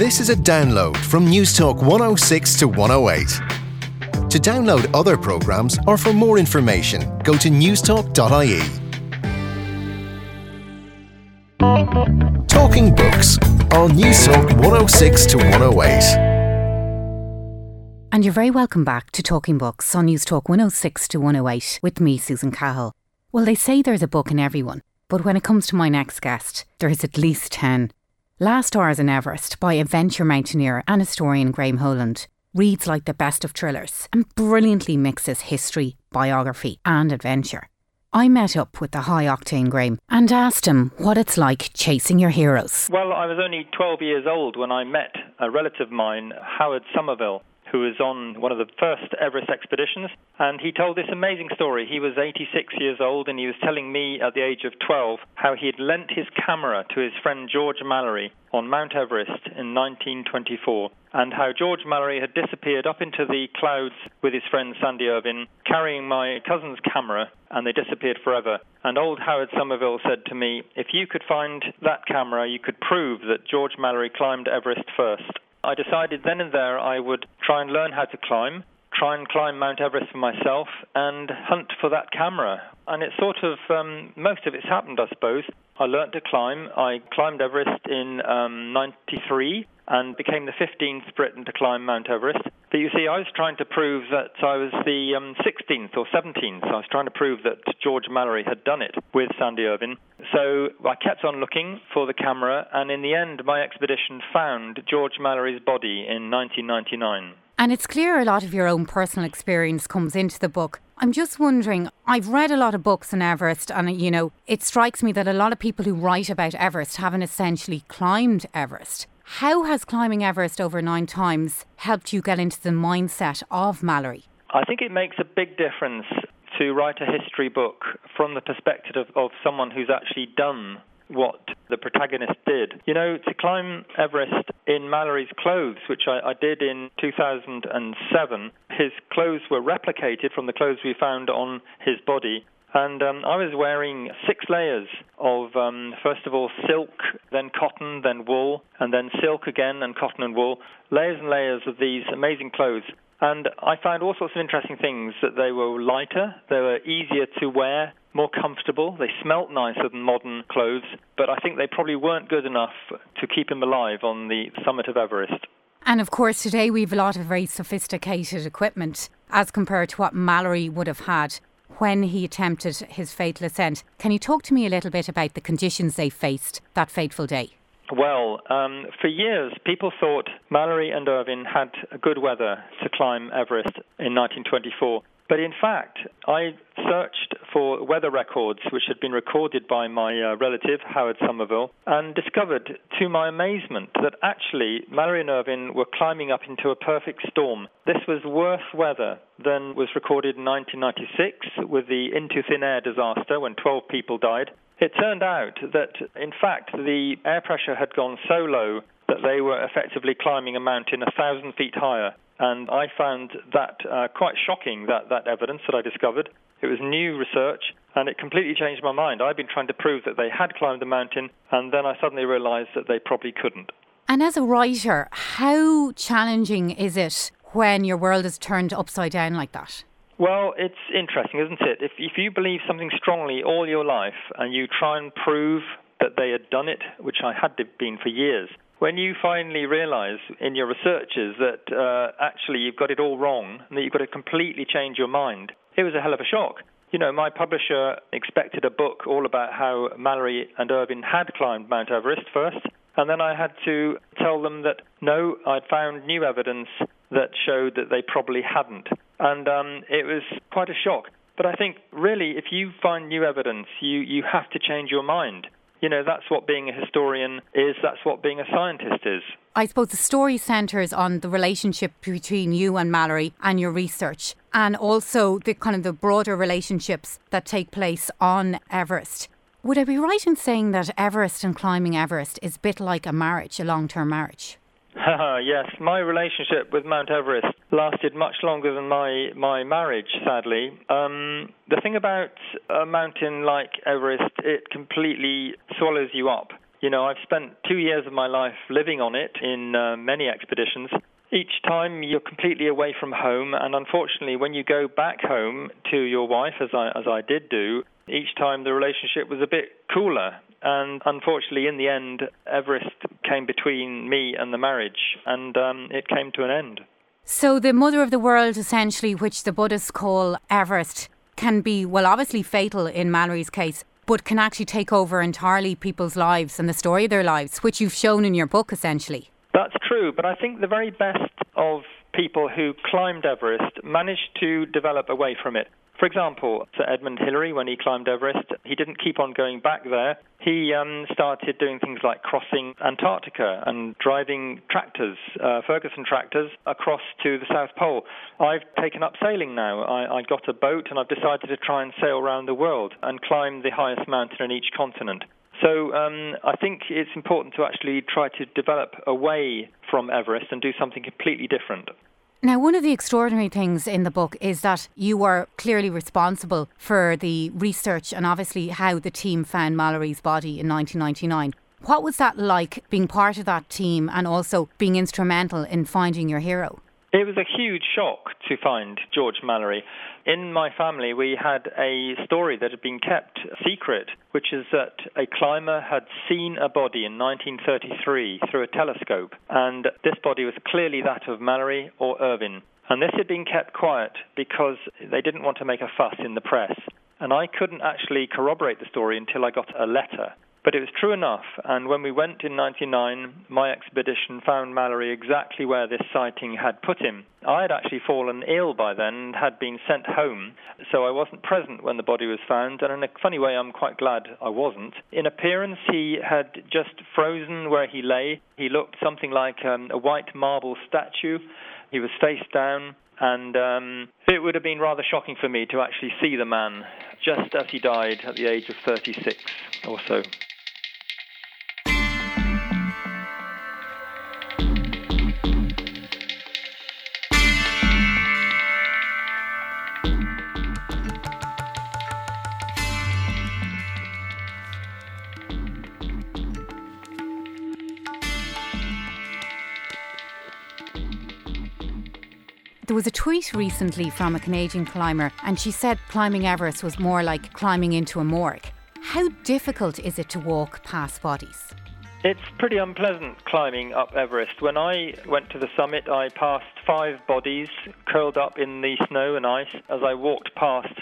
This is a download from Newstalk 106 to 108. To download other programmes or for more information, go to newstalk.ie. Talking Books on Newstalk 106 to 108. And you're very welcome back to Talking Books on Newstalk 106 to 108 with me, Susan Cahill. Well, they say there's a book in everyone, but when it comes to my next guest, there is at least 10. Last Hours in Everest by adventure mountaineer and historian Graham Hoyland reads like the best of thrillers and brilliantly mixes history, biography, and adventure. I met up with the high octane Graham and asked him what it's like chasing your heroes. Well, I was only 12 years old when I met a relative of mine, Howard Somervell, who was on one of the first Everest expeditions, and he told this amazing story. He was 86 years old, and he was telling me at the age of 12 how he had lent his camera to his friend George Mallory on Mount Everest in 1924, and how George Mallory had disappeared up into the clouds with his friend Sandy Irvine, carrying my cousin's camera, and they disappeared forever. And old Howard Somervell said to me, If you could find that camera, you could prove that George Mallory climbed Everest first. I decided then and there I would try and learn how to climb, try and climb Mount Everest for myself, and hunt for that camera. And it sort of, um, most of it's happened, I suppose. I learnt to climb. I climbed Everest in um, 93 and became the 15th Briton to climb Mount Everest. But you see, I was trying to prove that I was the um, 16th or 17th. I was trying to prove that George Mallory had done it with Sandy Irvine. So I kept on looking for the camera, and in the end, my expedition found George Mallory's body in 1999. And it's clear a lot of your own personal experience comes into the book. I'm just wondering, I've read a lot of books on Everest, and you know, it strikes me that a lot of people who write about Everest haven't essentially climbed Everest. How has climbing Everest over nine times helped you get into the mindset of Mallory? I think it makes a big difference to write a history book from the perspective of, of someone who's actually done what the protagonist did. You know, to climb Everest in Mallory's clothes, which I, I, did in 2007, his clothes were replicated from the clothes we found on his body. And um, I was wearing six layers of, um, first of all, silk, then cotton, then wool, and then silk again, and cotton and wool. Layers and layers of these amazing clothes. And I found all sorts of interesting things that they were lighter, they were easier to wear, more comfortable, they smelt nicer than modern clothes, but I think they probably weren't good enough to keep him alive on the summit of Everest. And of course, today we have a lot of very sophisticated equipment as compared to what Mallory would have had when he attempted his fatal ascent. Can you talk to me a little bit about the conditions they faced that fateful day? Well, um, for years, people thought Mallory and Irvine had good weather to climb Everest in 1924. But in fact, I searched for weather records which had been recorded by my uh, relative, Howard Somervell, and discovered, to my amazement, that actually Mallory and Irvine were climbing up into a perfect storm. This was worse weather than was recorded in 1996 with the Into Thin Air disaster when 12 people died. It turned out that, in fact, the air pressure had gone so low that they were effectively climbing a mountain a thousand feet higher and I found that uh, quite shocking, that, that evidence that I discovered. It was new research, and it completely changed my mind. I'd been trying to prove that they had climbed the mountain, and then I suddenly realized that they probably couldn't. And as a writer, how challenging is it when your world is turned upside down like that? Well, it's interesting, isn't it? If, if you believe something strongly all your life and you try and prove that they had done it, which I had been for years, when you finally realize in your researches that uh, actually you've got it all wrong and that you've got to completely change your mind, it was a hell of a shock. You know, my publisher expected a book all about how Mallory and Irvine had climbed Mount Everest first, and then I had to tell them that no, I'd found new evidence that showed that they probably hadn't. And um, it was quite a shock. But I think really, if you find new evidence, you, you have to change your mind you know, that's what being a historian is, that's what being a scientist is. I suppose the story centres on the relationship between you and Mallory and your research, and also the kind of the broader relationships that take place on Everest. Would I be right in saying that Everest and climbing Everest is a bit like a marriage, a long term marriage? yes, my relationship with Mount Everest lasted much longer than my, my marriage, sadly. Um, the thing about a mountain like Everest, it completely swallows you up. You know, I've spent two years of my life living on it in uh, many expeditions. Each time you're completely away from home, and unfortunately, when you go back home to your wife, as I, as I did do, each time the relationship was a bit cooler. And unfortunately, in the end, Everest came between me and the marriage, and um, it came to an end. So, the mother of the world, essentially, which the Buddhists call Everest, can be, well, obviously fatal in Mallory's case, but can actually take over entirely people's lives and the story of their lives, which you've shown in your book, essentially. That's true, but I think the very best of people who climbed Everest managed to develop away from it. For example, Sir Edmund Hillary, when he climbed Everest, he didn't keep on going back there. He um, started doing things like crossing Antarctica and driving tractors, uh, Ferguson tractors, across to the South Pole. I've taken up sailing now. I, I got a boat and I've decided to try and sail around the world and climb the highest mountain in each continent. So um, I think it's important to actually try to develop away from Everest and do something completely different. Now, one of the extraordinary things in the book is that you were clearly responsible for the research and obviously how the team found Mallory's body in 1999. What was that like being part of that team and also being instrumental in finding your hero? It was a huge shock to find George Mallory. In my family, we had a story that had been kept secret, which is that a climber had seen a body in 1933 through a telescope, and this body was clearly that of Mallory or Irvine. And this had been kept quiet because they didn't want to make a fuss in the press. And I couldn't actually corroborate the story until I got a letter but it was true enough, and when we went in 99, my expedition found Mallory exactly where this sighting had put him. I had actually fallen ill by then and had been sent home, so I wasn't present when the body was found, and in a funny way, I'm quite glad I wasn't. In appearance, he had just frozen where he lay. He looked something like um, a white marble statue. He was face down, and um, it would have been rather shocking for me to actually see the man just as he died at the age of 36 or so. There was a tweet recently from a Canadian climber, and she said climbing Everest was more like climbing into a morgue. How difficult is it to walk past bodies? It's pretty unpleasant climbing up Everest. When I went to the summit, I passed five bodies curled up in the snow and ice as I walked past.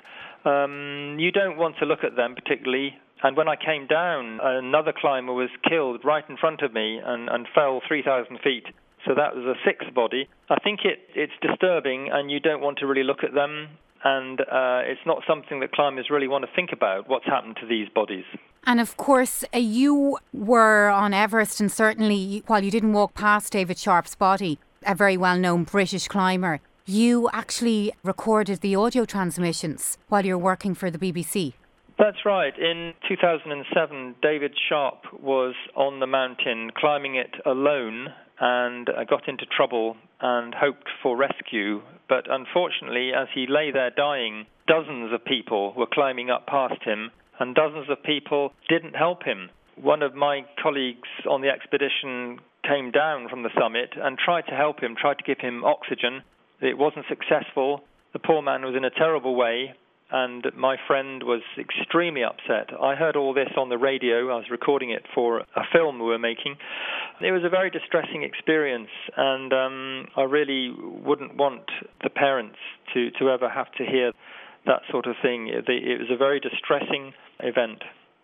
Um, you don't want to look at them particularly. And when I came down, another climber was killed right in front of me and, and fell 3,000 feet. So that was a sixth body. I think it, it's disturbing, and you don't want to really look at them. And uh, it's not something that climbers really want to think about what's happened to these bodies. And of course, uh, you were on Everest, and certainly while you didn't walk past David Sharp's body, a very well known British climber, you actually recorded the audio transmissions while you're working for the BBC. That's right. In 2007, David Sharp was on the mountain climbing it alone and uh, got into trouble and hoped for rescue. But unfortunately, as he lay there dying, dozens of people were climbing up past him, and dozens of people didn't help him. One of my colleagues on the expedition came down from the summit and tried to help him, tried to give him oxygen. It wasn't successful. The poor man was in a terrible way, and my friend was extremely upset. I heard all this on the radio. I was recording it for a film we were making. It was a very distressing experience, and um, I really wouldn't want the parents to, to ever have to hear that sort of thing. It, it was a very distressing event.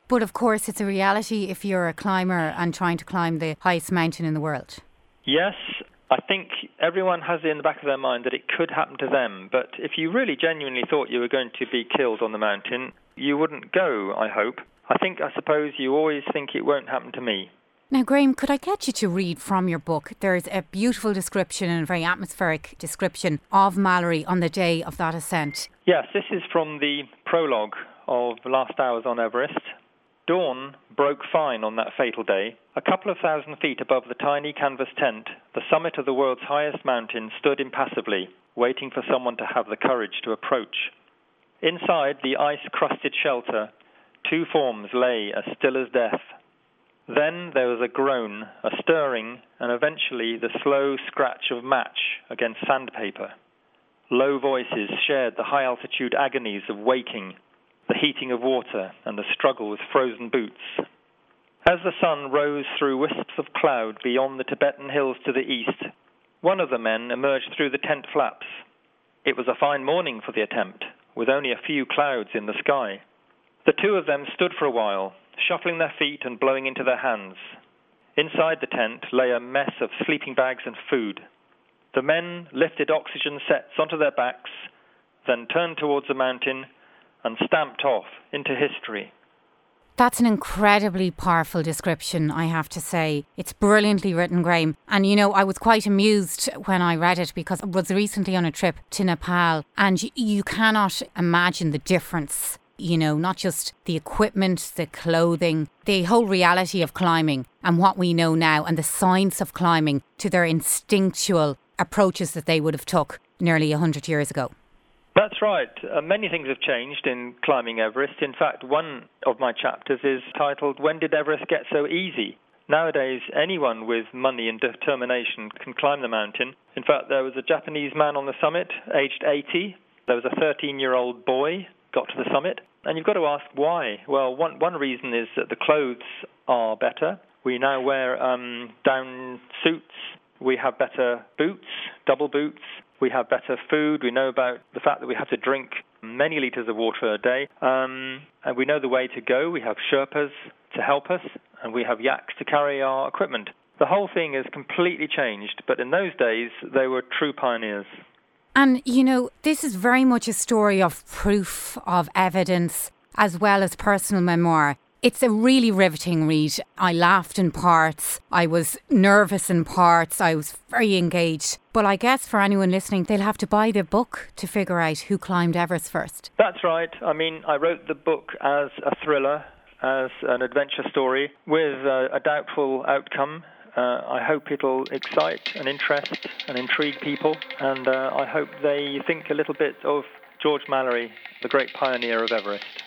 But of course, it's a reality if you're a climber and trying to climb the highest mountain in the world. Yes, I think everyone has in the back of their mind that it could happen to them, but if you really genuinely thought you were going to be killed on the mountain, you wouldn't go, I hope. I think, I suppose, you always think it won't happen to me. Now, Graham, could I get you to read from your book? There's a beautiful description and a very atmospheric description of Mallory on the day of that ascent. Yes, this is from the prologue of Last Hours on Everest. Dawn broke fine on that fatal day. A couple of thousand feet above the tiny canvas tent, the summit of the world's highest mountain stood impassively, waiting for someone to have the courage to approach. Inside the ice crusted shelter, two forms lay as still as death. Then there was a groan, a stirring, and eventually the slow scratch of match against sandpaper. Low voices shared the high altitude agonies of waking, the heating of water, and the struggle with frozen boots. As the sun rose through wisps of cloud beyond the Tibetan hills to the east, one of the men emerged through the tent flaps. It was a fine morning for the attempt, with only a few clouds in the sky. The two of them stood for a while, shuffling their feet and blowing into their hands. Inside the tent lay a mess of sleeping bags and food. The men lifted oxygen sets onto their backs, then turned towards the mountain and stamped off into history. That's an incredibly powerful description, I have to say. It's brilliantly written, Graham. And you know, I was quite amused when I read it because I was recently on a trip to Nepal and you cannot imagine the difference you know, not just the equipment, the clothing, the whole reality of climbing and what we know now and the science of climbing to their instinctual approaches that they would have took nearly 100 years ago. That's right. Uh, many things have changed in climbing Everest. In fact, one of my chapters is titled When Did Everest Get So Easy? Nowadays, anyone with money and determination can climb the mountain. In fact, there was a Japanese man on the summit, aged 80. There was a 13 year old boy got to the summit. And you've got to ask why. Well, one, one reason is that the clothes are better. We now wear um, down suits. We have better boots, double boots. We have better food. We know about the fact that we have to drink many liters of water a day. Um, and we know the way to go. We have Sherpas to help us, and we have yaks to carry our equipment. The whole thing has completely changed, but in those days, they were true pioneers. And, you know, this is very much a story of proof, of evidence, as well as personal memoir. It's a really riveting read. I laughed in parts, I was nervous in parts, I was very engaged. But I guess for anyone listening, they'll have to buy the book to figure out who climbed Everest first. That's right. I mean, I wrote the book as a thriller, as an adventure story, with a, a doubtful outcome uh, I hope it'll excite and interest and intrigue people, and uh, I hope they think a little bit of George Mallory, the great pioneer of Everest.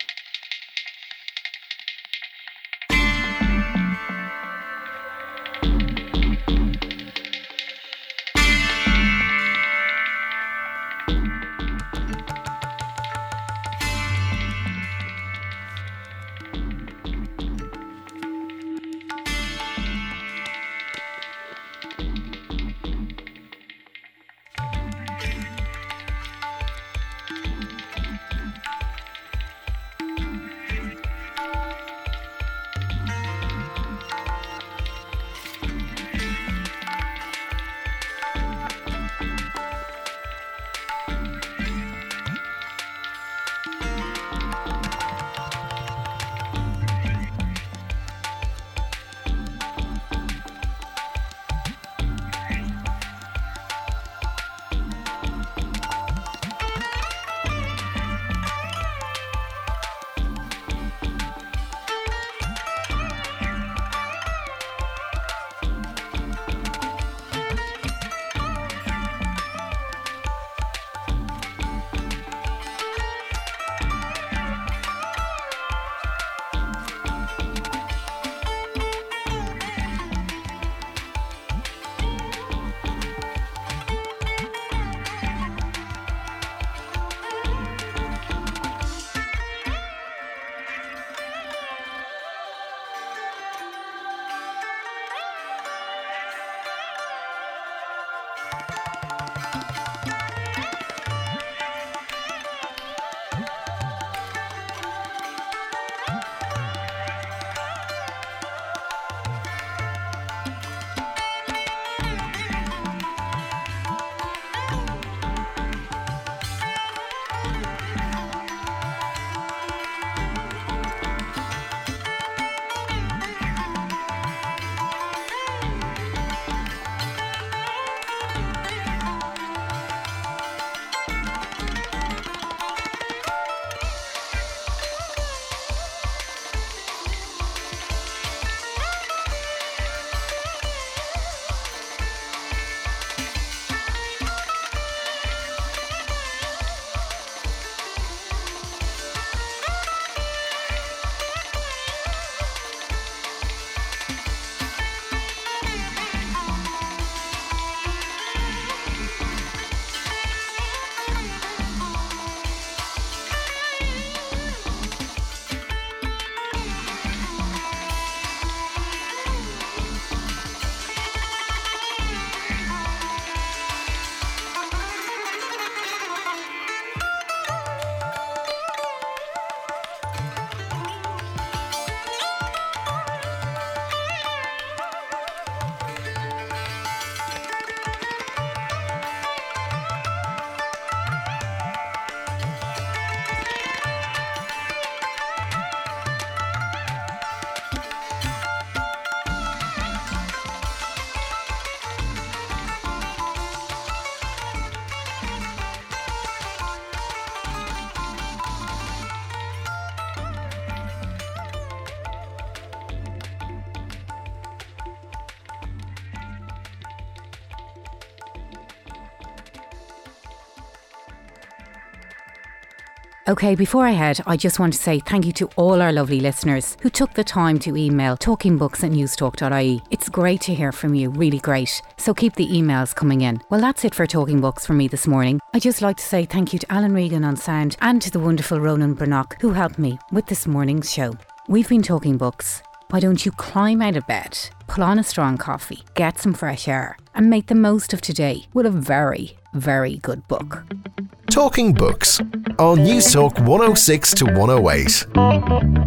Okay, before I head, I just want to say thank you to all our lovely listeners who took the time to email talkingbooks at newstalk.ie. It's great to hear from you, really great. So keep the emails coming in. Well, that's it for Talking Books for me this morning. I'd just like to say thank you to Alan Regan on sound and to the wonderful Ronan Brannock who helped me with this morning's show. We've been talking books. Why don't you climb out of bed, pull on a strong coffee, get some fresh air, and make the most of today with a very, very good book? Talking Books on News Talk 106 to 108.